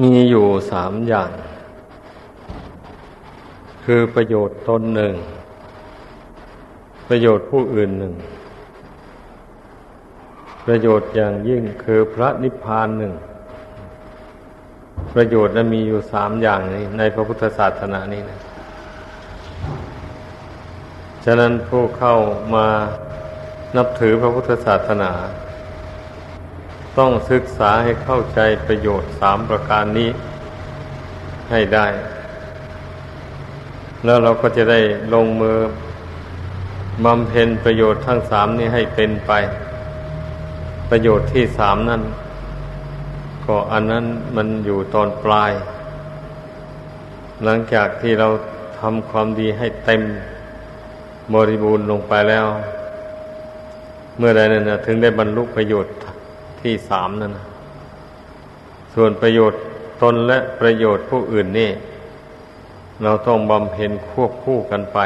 มีอยู่สามอย่าง คือประโยชน์ตนหนึ่ง ประโยชน์ผู้อื่นหนึ่ง ประโยชน์อย่างยิ่งคือพระนิพพานหนึ่ง ประโยชน์นั้นมีอยู่สามอย่างนี้ในพระพุทธศาสนานี้นะฉะนั้นผู้เข้ามานับถือพระพุทธศาสนา ต้องศึกษาให้เข้าใจประโยชน์สามประการนี้ให้ได้ แล้วเราก็จะได้ลงมือบำเพ็ญประโยชน์ทั้งสามนี้ให้เป็นไป ประโยชน์ที่สามนั่น ก็อันนั้นมันอยู่ตอนปลาย หลังจากที่เราทำความดีให้เต็มบริบูรณ์ลงไปแล้ว เมื่อใดนั่นถึงได้บรรลุประโยชน์ ที่สามนั่นนะส่วนประโยชน์ตนและประโยชน์ผู้อื่นนี่ เราต้องบำเพ็ญควบคู่กันไป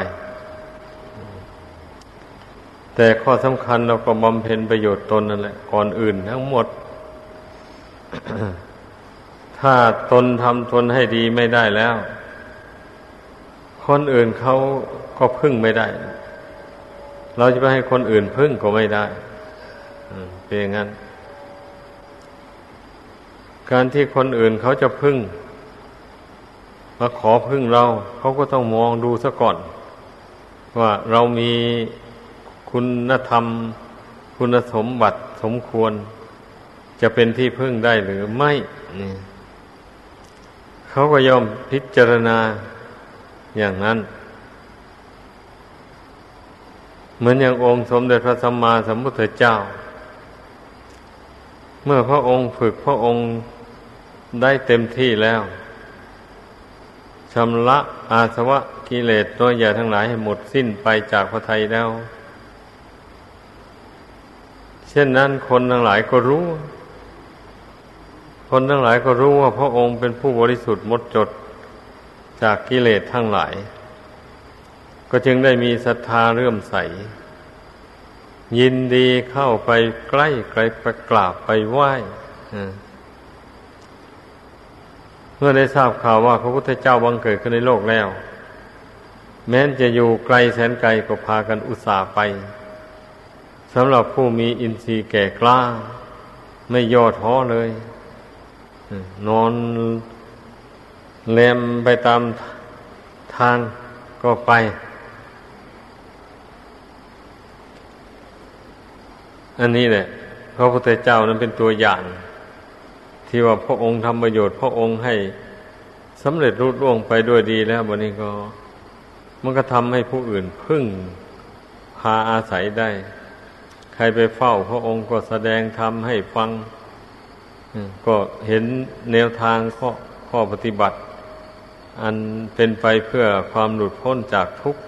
แต่ข้อสำคัญเราก็บำเพ็ญประโยชน์ตนนั่นแหละก่อนอื่นทั้งหมด ถ้าตนทำตนให้ดีไม่ได้แล้ว คนอื่นเขาก็พึ่งไม่ได้ เราจะไปให้คนอื่นพึ่งก็ไม่ได้เป็นอย่างนั้น การที่คนอื่นเขาจะพึ่ง มาขอพึ่งเรา เขาก็ต้องมองดูซะก่อน ว่าเรามีคุณธรรม คุณสมบัติสมควร จะเป็นที่พึ่งได้หรือไม่นี่เขาก็ยอมพิจารณาอย่างนั้น เหมือนอย่างองค์สมเด็จพระสัมมาสัมพุทธเจ้า เมื่อพระองค์ฝึกพระองค์ ได้เต็มที่แล้วชำระอาสวะกิเลสตัวใหญ่ทั้งหลายให้หมดสิ้นไปจากพระไทยแล้ว เช่นนั้นคนทั้งหลายก็รู้ คนทั้งหลายก็รู้ว่าพระองค์เป็นผู้บริสุทธิ์หมดจดจากกิเลสทั้งหลาย ก็จึงได้มีศรัทธาเรื่มใส ยินดีเข้าไปใกล้ไกลไปกราบไปไหว้ เมื่อได้ทราบข่าวว่าพระพุทธเจ้าบังเกิดขึ้นในโลกแล้ว แม้นจะอยู่ไกลแสนไกลก็พากันอุตส่าห์ไปสำหรับผู้มีอินทรีย์แก่กล้า ไม่ย่อท้อเลย นอนแลมไปตามทางก็ไป อันนี้แหละพระพุทธเจ้านั้นเป็นตัวอย่าง ที่ว่าพระองค์ทำประโยชน์ พระองค์ให้สำเร็จรุ่ร่วงไปด้วยดีแล้ววันนี้ก็มันก็ทำให้ผู้อื่นพึ่งพาอาศัยได้ ใครไปเฝ้า พระองค์ก็แสดงธรรมให้ฟัง ก็เห็นแนวทางข้อข้อปฏิบัติ อันเป็นไปเพื่อความหลุดพ้นจากทุกข์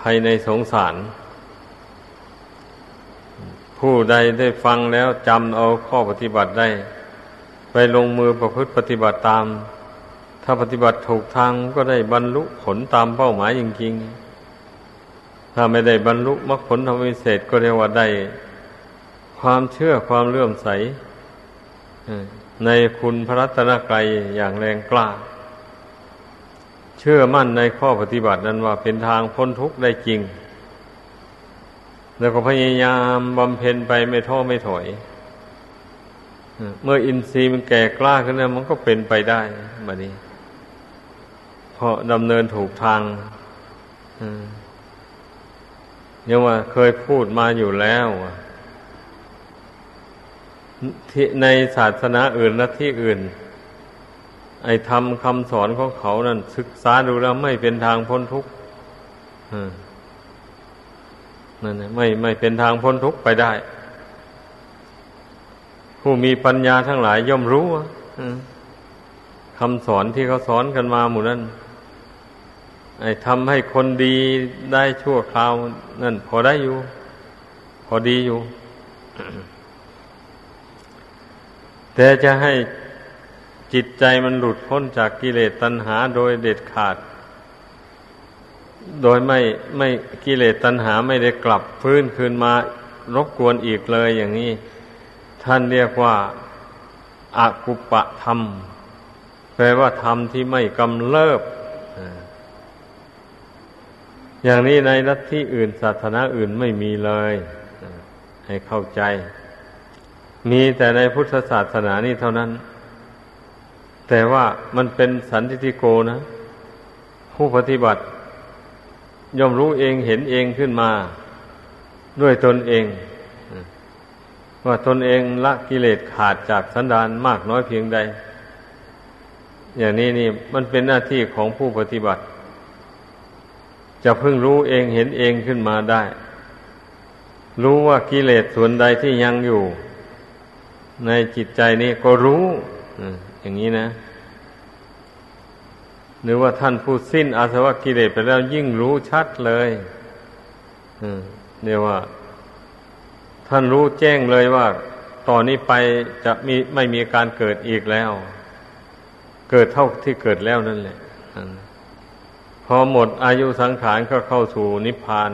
ภายในสงสาร ผู้ใดได้ฟังแล้วจำเอาข้อปฏิบัติได้ ไปลงมือประพฤติปฏิบัติตาม ถ้าปฏิบัติถูกทางก็ได้บรรลุผลตามเป้าหมายจริงๆ ถ้าไม่ได้บรรลุมรรคผลธรรมวิเศษก็เรียกว่าได้ ความเชื่อความเลื่อมใสในคุณพระรัตนกรัยอย่างแรงกล้า เชื่อมั่นในข้อปฏิบัตินั้นว่าเป็นทางพ้นทุกข์ได้จริง แล้วก็พยายามบำเพ็ญไปไม่ท้อไม่ถอย เมื่ออินทรีย์มันแก่กล้าขึ้นแล้วมันก็เป็นไปได้บัดนี้เพราะดำเนินถูกทางยังว่าเคยพูดมาอยู่แล้วในศาสนาอื่นและที่อื่น ไอ้ทำคำสอนของเขานั่นศึกษาดูแล้วไม่เป็นทางพ้นทุกข์นั่นไม่ไม่เป็นทางพ้นทุกข์ไปได้ ผู้มีปัญญาทั้งหลายย่อมรู้คำสอนที่เขาสอนกันมาหมู่นั้นไอ้ทำให้คนดีได้ชั่วคราวนั่นพอได้อยู่ พอดีอยู่ แต่จะให้จิตใจมันหลุดพ้นจากกิเลสตัณหาโดยเด็ดขาด โดยไม่ไม่กิเลสตัณหาไม่ได้กลับฟื้นคืนมารบกวนอีกเลยอย่างนี้ ท่านเรียกว่าอากุปะธรรม แปลว่าธรรมที่ไม่กำเริบ อย่างนี้ในลัทธิอื่นศาสนาอื่นไม่มีเลย ให้เข้าใจ มีแต่ในพุทธศาสนานี่เท่านั้น แต่ว่ามันเป็นสันติโกนะ ผู้ปฏิบัติ ย่อมรู้เองเห็นเองขึ้นมา ด้วยตนเอง ว่าตนเองละกิเลสขาดจากสันดานมากน้อยเพียงใด อย่างนี้นี่มันเป็นหน้าที่ของผู้ปฏิบัติ จะเพิ่งรู้เองเห็นเองขึ้นมาได้ รู้ว่ากิเลสส่วนใดที่ยังอยู่ ในจิตใจนี้ก็รู้อย่างนี้นะหรือว่าท่านผู้สิ้นอาสวะกิเลสไปแล้วยิ่งรู้ชัดเลยเรียกว่า ท่านรู้แจ้งเลยว่าตอนนี้ไปจะมีไม่มีการเกิดอีกแล้ว เกิดเท่าที่เกิดแล้วนั่นแหละพอหมดอายุสังขารก็เข้าสู่นิพพาน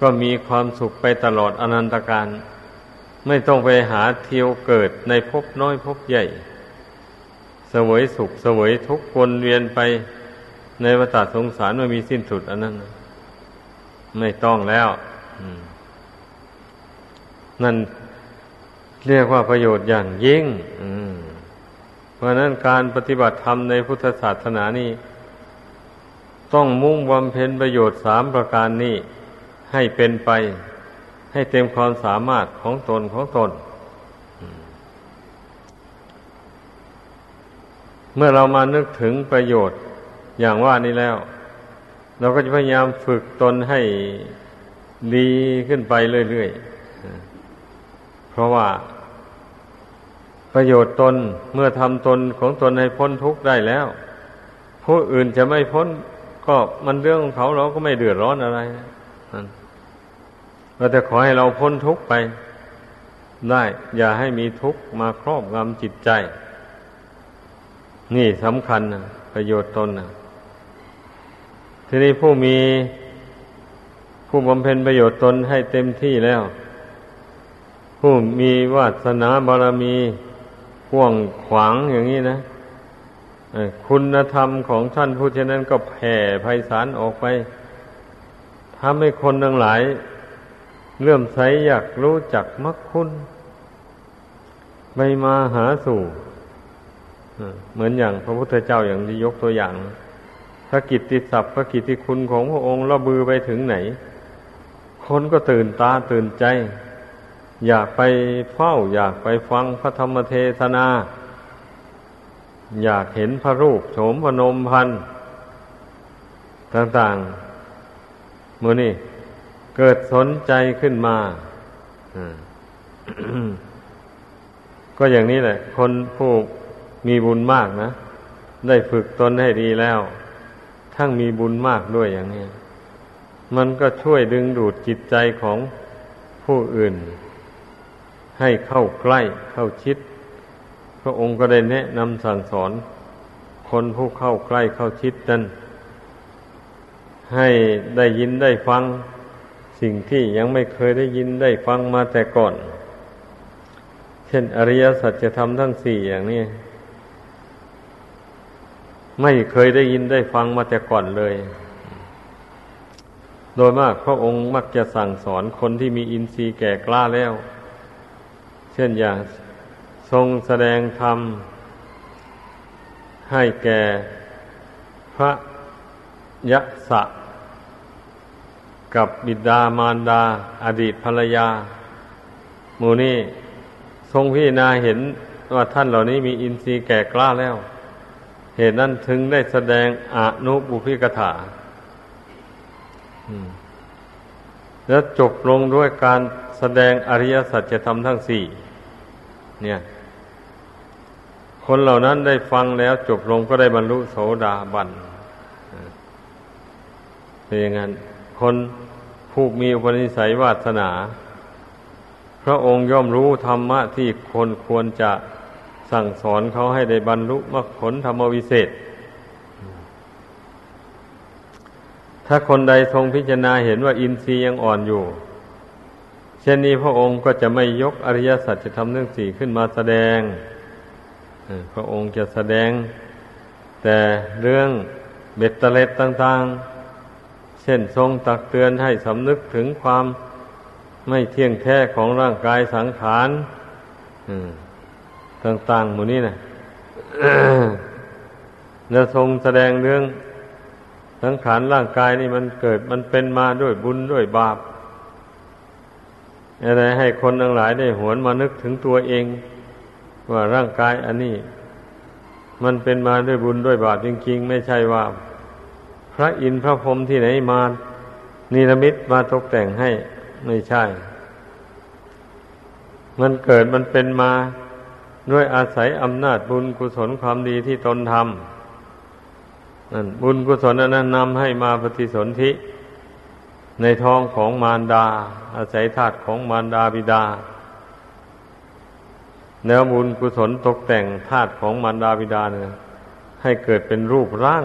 ก็มีความสุขไปตลอดอนันตการ ไม่ต้องไปหาเที่ยวเกิดในภพน้อยภพใหญ่สวยสุขสวยทุกข์วนเวียนไปในวัฏสงสารไม่มีสิ้นสุดอันนั้น ไม่ต้องแล้ว นั่นเรียกว่าประโยชน์อย่างยิ่งอืมพราะนั้นการปฏิบัติธรรมในพุทธศาสนานี้ต้องมุ่งบำเพ็ญประโยชน์สามประการนี้ ให้เป็นไป ให้เต็มความสามารถของตนของตน เมื่อเรามานึกถึงประโยชน์อย่างว่านี้แล้ว เราก็จะพยายามฝึกตนให้ ดีขึ้นไปเรื่อยๆ เพราะว่า ประโยชน์ตนเมื่อทำตนของตนให้พ้นทุกข์ได้แล้ว ผู้อื่นจะไม่พ้น ก็มันเรื่องของเขาเราก็ไม่เดือดร้อนอะไรเราแต่ขอให้เราพ้นทุกข์ไปได้ อย่าให้มีทุกข์มาครอบงำจิตใจ นี่สำคัญนะประโยชน์ตนนะทีนี้ผู้มี ผู้บำเพ็ญประโยชน์ตนให้เต็มที่แล้ว ผู้มีวาสนาบารมีกว้างขวางอย่างนี้นะคุณธรรมของท่านผู้เช่นนั้นก็แผ่ไพศาลออกไปทำให้คนทั้งหลายเลื่อมใสอยากรู้จักมรรคคุณไปมาหาสู่เหมือนอย่างพระพุทธเจ้าอย่างที่ยกตัวอย่างพระกิตติศัพท์พระกิตติคุณของพระองค์ระบือไปถึงไหน คนก็ตื่นตาตื่นใจ อยากไปเฝ้า อยากไปฟังพระธรรมเทศนา อยากเห็นพระรูปโฉมพนมพันต่างๆมือนี่เกิดสนใจขึ้นมาก็อย่างนี้แหละ คนผู้มีบุญมากนะ ได้ฝึกตนให้ดีแล้ว ทั้งมีบุญมากด้วยอย่างนี้ มันก็ช่วยดึงดูดจิตใจของผู้อื่น ให้เข้าใกล้เข้าชิด พระองค์ก็ได้แนะนำสั่งสอน คนผู้เข้าใกล้เข้าชิดนั้นให้ได้ยินได้ฟังสิ่งที่ยังไม่เคยได้ยินได้ฟังมาแต่ก่อน เช่นอริยสัจธรรมทั้งสี่อย่างนี้ ไม่เคยได้ยินได้ฟังมาแต่ก่อนเลย โดยมากพระองค์มักจะสั่งสอนคนที่มีอินทรีย์แก่กล้าแล้ว เช่นอย่างทรงแสดงธรรม ให้แก่พระยะสะ กับบิดามารดา อดีตภรรยามูนี่ทรงพิจารณาเห็นว่าท่านเหล่านี้มีอินทรีย์แก่กล้าแล้ว เหตุนั้นถึงได้แสดงอนุบุพิกถา แล้วจบลงด้วยการแสดงอริยสัจธรรมทั้งสี่เนี่ย คนเหล่านั้นได้ฟังแล้วจบลงก็ได้บรรลุโสดาบันเป็นอย่างนั้น คนผู้มีอุปนิสัยวาสนา พระองค์ย่อมรู้ธรรมะที่คนควรจะสั่งสอนเขาให้ได้บรรลุมรรคผลธรรมวิเศษ ถ้าคนใดทรงพิจารณาเห็นว่าอินทรีย์ยังอ่อนอยู่ เช่นนี้พระองค์ก็จะไม่ยกอริยสัจจะทำเรื่องสี่ขึ้นมาแสดงพระองค์จะแสดง แต่เรื่องเบ็ดเตล็ดต่างๆ เช่นทรงตักเตือนให้สำนึกถึงความไม่เที่ยงแท้ของร่างกายสังขารต่างๆหมู่นี้นะแล้วทรงแสดงเรื่อง สังขารร่างกายนี่มันเกิดมันเป็นมาด้วยบุญด้วยบาปอะไรให้คนทั้งหลายได้หวนมานึกถึงตัวเอง ว่าร่างกายอันนี้ มันเป็นมาด้วยบุญด้วยบาปจริงๆ ไม่ใช่ว่า พระอินทร์พระพรหมที่ไหนมานิรมิตมาตกแต่งให้ไม่ใช่ มันเกิดมันเป็นมาด้วยอาศัยอำนาจบุญกุศลความดีที่ตนทำ นั่นบุญกุศลนั้นนำให้มาปฏิสนธิในท้องของมารดา อาศัยธาตุของมารดาบิดา แล้วบุญกุศลตกแต่งธาตุของมารดาบิดาเนี่ยให้เกิดเป็นรูปร่าง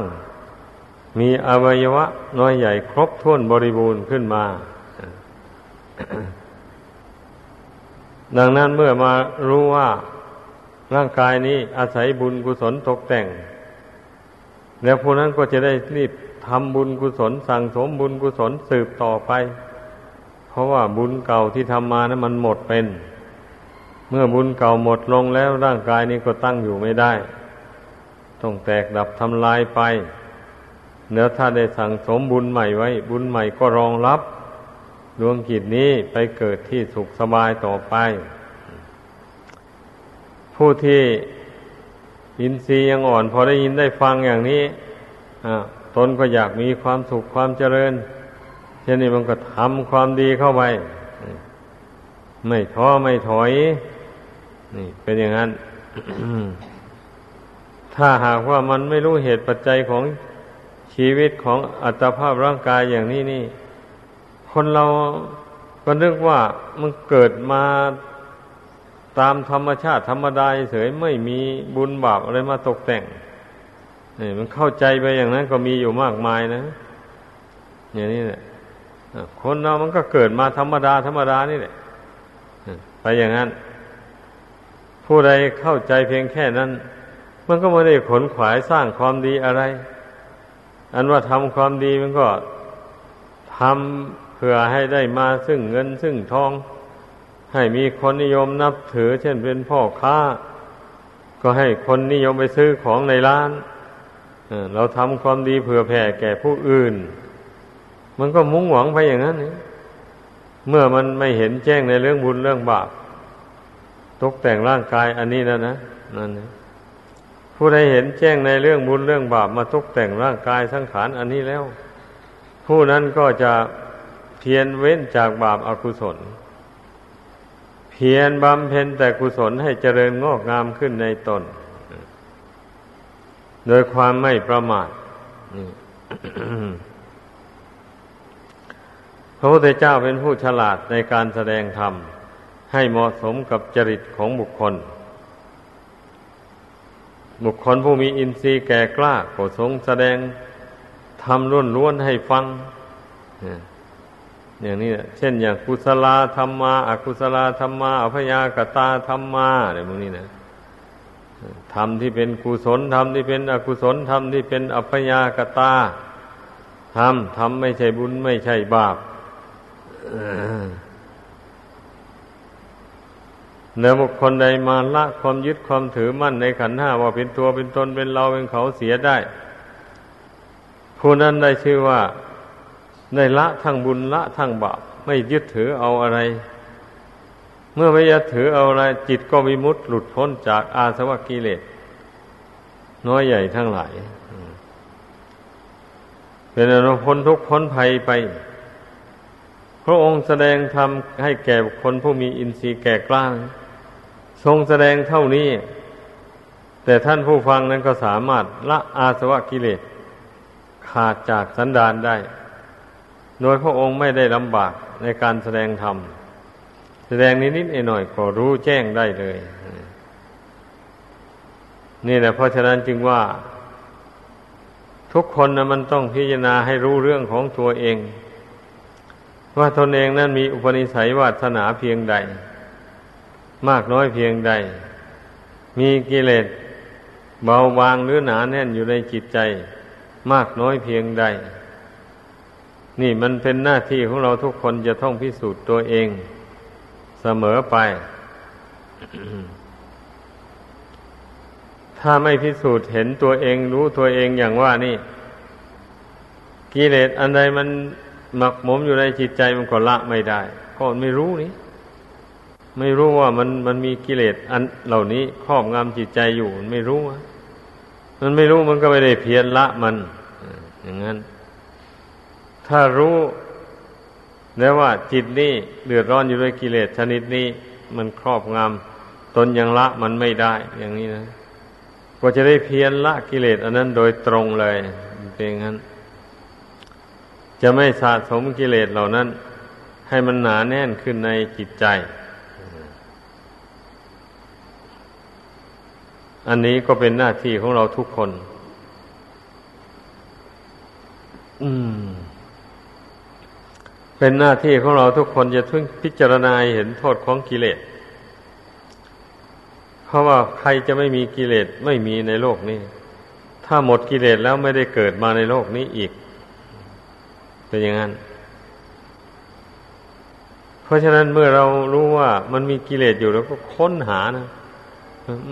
มีอวัยวะน้อยใหญ่ครบถ้วนบริบูรณ์ขึ้นมา ดังนั้นเมื่อมารู้ว่าร่างกายนี้อาศัยบุญกุศลตกแต่ง แล้วผู้นั้นก็จะได้รีบทำบุญกุศล สั่งสมบุญกุศลสืบต่อไป เพราะว่าบุญเก่าที่ทำมานะั้นมันหมดเป็น เมื่อบุญเก่าหมดลงแล้วร่างกายนี้ก็ตั้งอยู่ไม่ได้ ต้องแตกดับทำลายไปเนื้อถ้าได้สั่งสมบุญใหม่ไว้ บุญใหม่ก็รองรับ ดวงกิจนี้ไปเกิดที่สุขสบายต่อไป ผู้ที่ อินทรีย์ยังอ่อน พอได้ยินได้ฟังอย่างนี้ตนก็อยากมีความสุขความเจริญ เช่นนี้มันก็ทำความดีเข้าไป ไม่ท้อไม่ถอย นี่เป็นอย่างนั้น ถ้าหากว่ามันไม่รู้เหตุปัจจัยของชีวิตของอัตภาพร่างกายอย่างนี้นี่ คนเราก็นึกว่ามันเกิดมา ตามธรรมชาติธรรมดาเฉยไม่มีบุญบาปอะไรมาตกแต่งนี่มันเข้าใจไปอย่างนั้นก็มีอยู่มากมายนะ อย่างนี้แหละคนเรามันก็เกิดมาธรรมดาธรรมดานี่แหละไปอย่างนั้น ผู้ใดเข้าใจเพียงแค่นั้น มันก็ไม่ได้ขนขวายสร้างความดีอะไร อันว่าทำความดีมันก็ทำเพื่อให้ได้มาซึ่งเงินซึ่งทอง ให้มีคนนิยมนับถือ เช่นเป็นพ่อค้า ก็ให้คนนิยมไปซื้อของในร้านเราทำความดีเผื่อแผ่แก่ผู้อื่น มันก็มุ่งหวังไปอย่างนั้น เมื่อมันไม่เห็นแจ้งในเรื่องบุญเรื่องบาปตกแต่งร่างกายอันนี้แล้วนะนั่นนะผู้ใดเห็นแจ้งในเรื่องบุญเรื่องบาปมาตกแต่งร่างกายสังขารอันนี้แล้ว ผู้นั้นก็จะเพียรเว้นจากบาปอากุศล พียรบำเพ็ญแต่กุศลให้เจริญงอกงามขึ้นในตน โดยความไม่ประมาทพระพุทธเจ้าเป็นผู้ฉลาดในการแสดงธรรม ให้เหมาะสมกับจริตของบุคคล บุคคลผู้มีอินทรีย์แก่กล้าก็ทรงแสดงธรรมล้วนๆให้ฟัง อย่างนี้เช่นอย่างกุศลธรรมมาอกุศลธรรมมาอภยากตาธรรมมาอะไรพวกนี้นะธรรมที่เป็นกุศลธรรมที่เป็นอกุศลธรรมที่เป็นอัพยากตาธรรมธรรมไม่ใช่บุญไม่ใช่บาปเนื้อบุคคลใดมาละความยึดความถือมั่นในขันห้าว่าเป็นตัวเป็นตนเป็นเราเป็นเขาเสียได้ผู้นั้นได้ชื่อว่า ได้ละทั้งบุญละทั้งบาปไม่ยึดถือเอาอะไร เมื่อไม่ยึดถือเอาอะไร จิตก็วิมุตต์หลุดพ้นจากอาสวะกิเลสน้อยใหญ่ทั้งหลายเป็นอนุพ้นทุกพ้นภัยไป พระองค์แสดงธรรมให้แก่คนผู้มีอินทรีย์แก่กล้าทรงแสดงเท่านี้ แต่ท่านผู้ฟังนั้นก็สามารถละอาสวะกิเลสขาดจากสันดานได้ โดยพระองค์ไม่ได้ลำบากในการแสดงธรรม แสดงนิดๆหน่อยๆก็รู้แจ้งได้เลย นี่แหละเพราะฉะนั้นจึงว่า ทุกคนนะมันต้องพิจารณาให้รู้เรื่องของตัวเอง ว่าตนเองนั้นมีอุปนิสัยวาสนาเพียงใด มากน้อยเพียงใด มีกิเลสเบาบางหรือหนาแน่นอยู่ในจิตใจ มากน้อยเพียงใด นี่มันเป็นหน้าที่ของเราทุกคนจะต้องพิสูจน์ตัวเองเสมอไป ถ้าไม่พิสูจน์เห็นตัวเองรู้ตัวเองอย่างว่านี่กิเลสอันใดมันหมักหมมอยู่ในจิตใจมันก็ละไม่ได้ก็ไม่รู้นี่ ไม่รู้ว่ามันมันมีกิเลสอันเหล่านี้ครอบงำจิตใจอยู่มันไม่รู้มันไม่รู้มันก็ไม่ได้เพียรละมันอย่างนั้น ถ้ารู้แล้วว่าจิตนี้เดือดร้อนอยู่ด้วยกิเลสชนิดนี้ มันครอบงำตนยังละมันไม่ได้ อย่างนี้นะก็จะได้เพียรละกิเลสอันนั้นโดยตรงเลยเป็นอย่างนั้น จะไม่สะสมกิเลสเหล่านั้น ให้มันหนาแน่นขึ้นในจิตใจ อันนี้ก็เป็นหน้าที่ของเราทุกคน อืม เป็นหน้าที่ของเราทุกคนจะทึ่งพิจารณาเห็นโทษของกิเลส เพราะว่าใครจะไม่มีกิเลสไม่มีในโลกนี้ ถ้าหมดกิเลสแล้วไม่ได้เกิดมาในโลกนี้อีก เป็นอย่างนั้น เพราะฉะนั้นเมื่อเรารู้ว่ามันมีกิเลสอยู่เราก็ค้นหานะ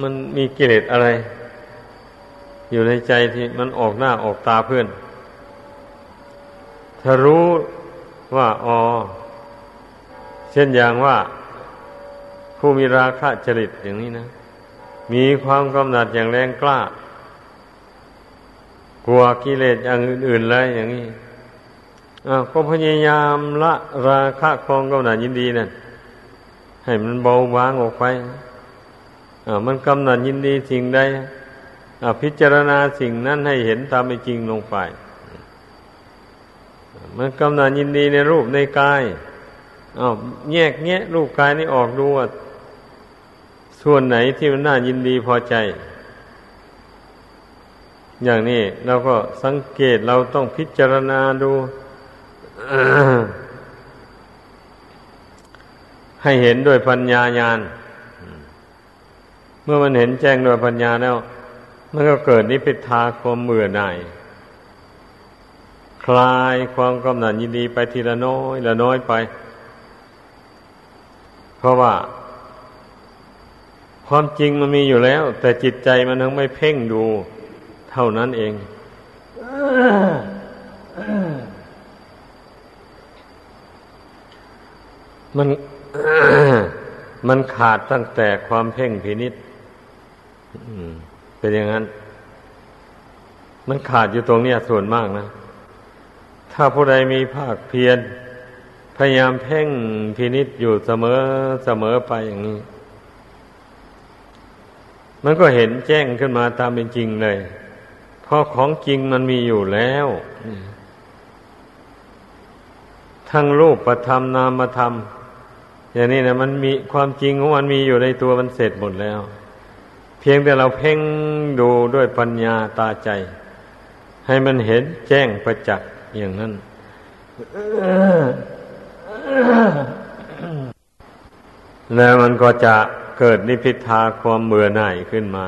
มันมีกิเลสอะไร อยู่ในใจที่มันออกหน้าออกตาเพื่อนถ้ารู้ ว่าอ๋อเช่นอย่างว่าผู้มีราคะจริตอย่างนี้นะ มีความกำหนัดอย่างแรงกล้า กลัวกิเลสอย่างอื่นๆเลยอย่างนี้ก็พยายามละราคะความกำหนัดยินดีนั่นให้มันเบาบางออกไปมันกำหนัดยินดีสิ่งใดพิจารณาสิ่งนั้นให้เห็นตามเป็นจริงลงไป มันกำหนัดยินดีในรูปในกายอาแยกแยะรูปกายนี้ออกดูว่าส่วนไหนที่มันน่ายินดีพอใจ อย่างนี้เราก็สังเกตเราต้องพิจารณาดู ให้เห็นด้วยปัญญาญาณเมื่อมันเห็นแจ้งด้วยปัญญาแล้ว มันก็เกิดนิพพิทาความเบื่อหน่าย คลายความกำหนัดยินดีไปทีละน้อยละน้อยไป เพราะว่า ความจริงมันมีอยู่แล้ว แต่จิตใจมันทั้งไม่เพ่งดู เท่านั้นเองมันมันขาดตั้งแต่ความเพ่งพินิษเป็นอย่างนั้น มันขาดอยู่ตรงนี้ส่วนมากนะ ถ้าผู้ใดมีภาคเพียรพยายามเพ่งพินิษอยู่เสมอเสมอไปอย่างนี้ มันก็เห็นแจ้งขึ้นมาตามเป็นจริงเลย เพราะของจริงมันมีอยู่แล้ว ทั้งรูปประธรรมนามธรรม อย่างนี้นะมันมีความจริงของมันมีอยู่ในตัวมันเสร็จหมดแล้ว เพียงแต่เราเพ่งดูด้วยปัญญาตาใจ ให้มันเห็นแจ้งประจักษ์ อย่างนั้นแล้วมันก็จะเกิดนิพิทาความเบื่อหน่ายขึ้นมา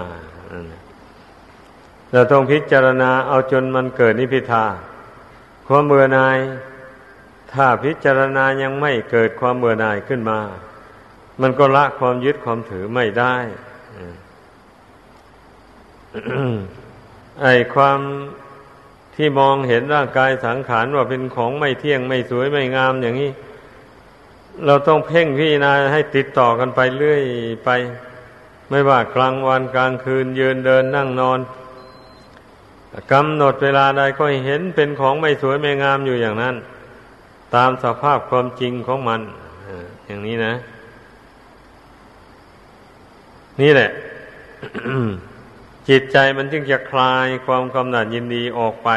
เราต้องพิจารณาเอาจนมันเกิดนิพิทา ความเบื่อหน่าย ถ้าพิจารณายังไม่เกิดความเบื่อหน่ายขึ้นมา มันก็ละความยึดความถือไม่ได้ไอความ ที่มองเห็นร่างกายสังขารว่าเป็นของไม่เที่ยงไม่สวยไม่งามอย่างนี้ เราต้องเพ่งพิจารณาให้ติดต่อกันไปเรื่อยไป ไม่ว่ากลางวันกลางคืนยืนเดินนั่งนอนกำหนดเวลาใดก็เห็นเป็นของไม่สวยไม่งามอยู่อย่างนั้น ตามสภาพความจริงของมันอย่างนี้นะ นี่แหละ จิตใจมันจึงจะคลายความกำหนัดยินดีออกไป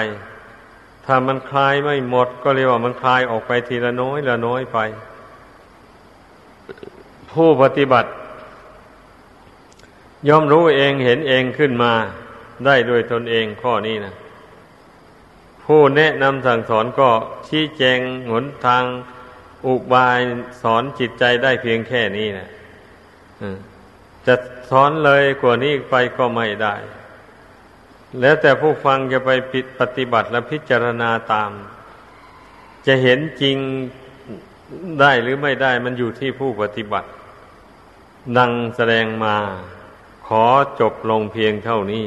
ถ้ามันคลายไม่หมดก็เรียกว่ามันคลายออกไปทีละน้อยละน้อยไป ผู้ปฏิบัติ ย่อมรู้เองเห็นเองขึ้นมา ได้โดยตนเองข้อนี้นะผู้แนะนำสั่งสอนก็ชี้แจงหนทางอุบายสอนจิตใจได้เพียงแค่นี้นะ จะสอนเลยกว่านี้ไปก็ไม่ได้ แล้วแต่ผู้ฟังจะไปปฏิบัติและพิจารณาตาม จะเห็นจริงได้หรือไม่ได้มันอยู่ที่ผู้ปฏิบัติ ดังแสดงมา ขอจบลงเพียงเท่านี้